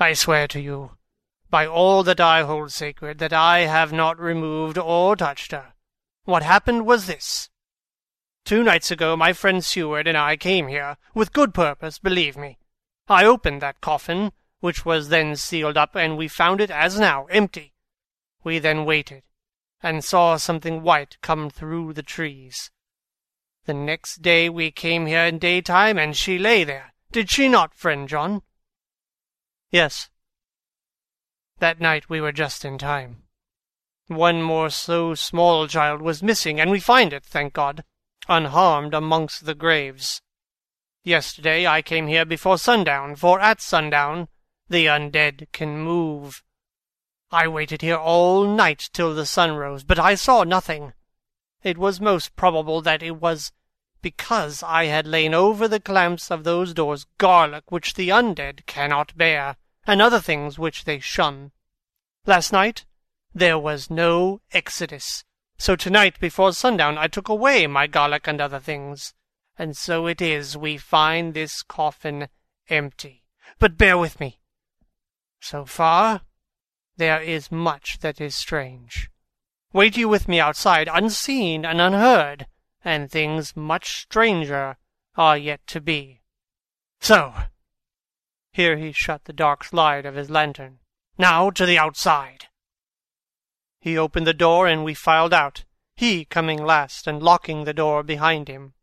I swear to you, by all that I hold sacred, that I have not removed or touched her. What happened was this. Two nights ago my friend Seward and I came here, with good purpose, believe me. I opened that coffin, which was then sealed up, and we found it as now empty. We then waited, and saw something white come through the trees. The next day we came here in daytime, and she lay there. Did she not, friend John? Yes. That night we were just in time. One more so small child was missing, and we find it, thank God, unharmed amongst the graves. Yesterday I came here before sundown, for at sundown the undead can move. I waited here all night till the sun rose, but I saw nothing. It was most probable that it was because I had lain over the clamps of those doors garlic which the undead cannot bear, and other things which they shun. Last night there was no exodus, so tonight before sundown I took away my garlic and other things, and so it is we find this coffin empty. But bear with me. So far there is much that is strange. Wait you with me outside, unseen and unheard, and things much stranger are yet to be. So, here he shut the dark slide of his lantern. Now to the outside. He opened the door, and we filed out, he coming last and locking the door behind him.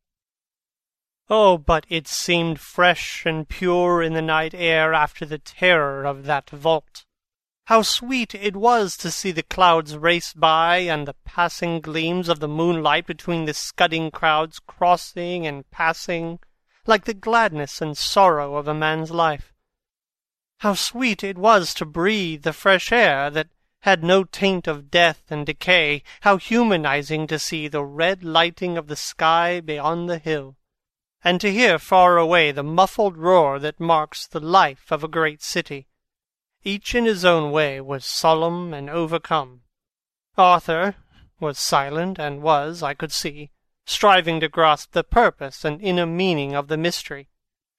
Oh, but it seemed fresh and pure in the night air after the terror of that vault. How sweet it was to see the clouds race by, and the passing gleams of the moonlight between the scudding crowds crossing and passing, like the gladness and sorrow of a man's life. How sweet it was to breathe the fresh air that had no taint of death and decay, how humanizing to see the red lighting of the sky beyond the hill, and to hear far away the muffled roar that marks the life of a great city each in his own way was solemn and overcome. Arthur was silent, and was, I could see, striving to grasp the purpose and inner meaning of the mystery.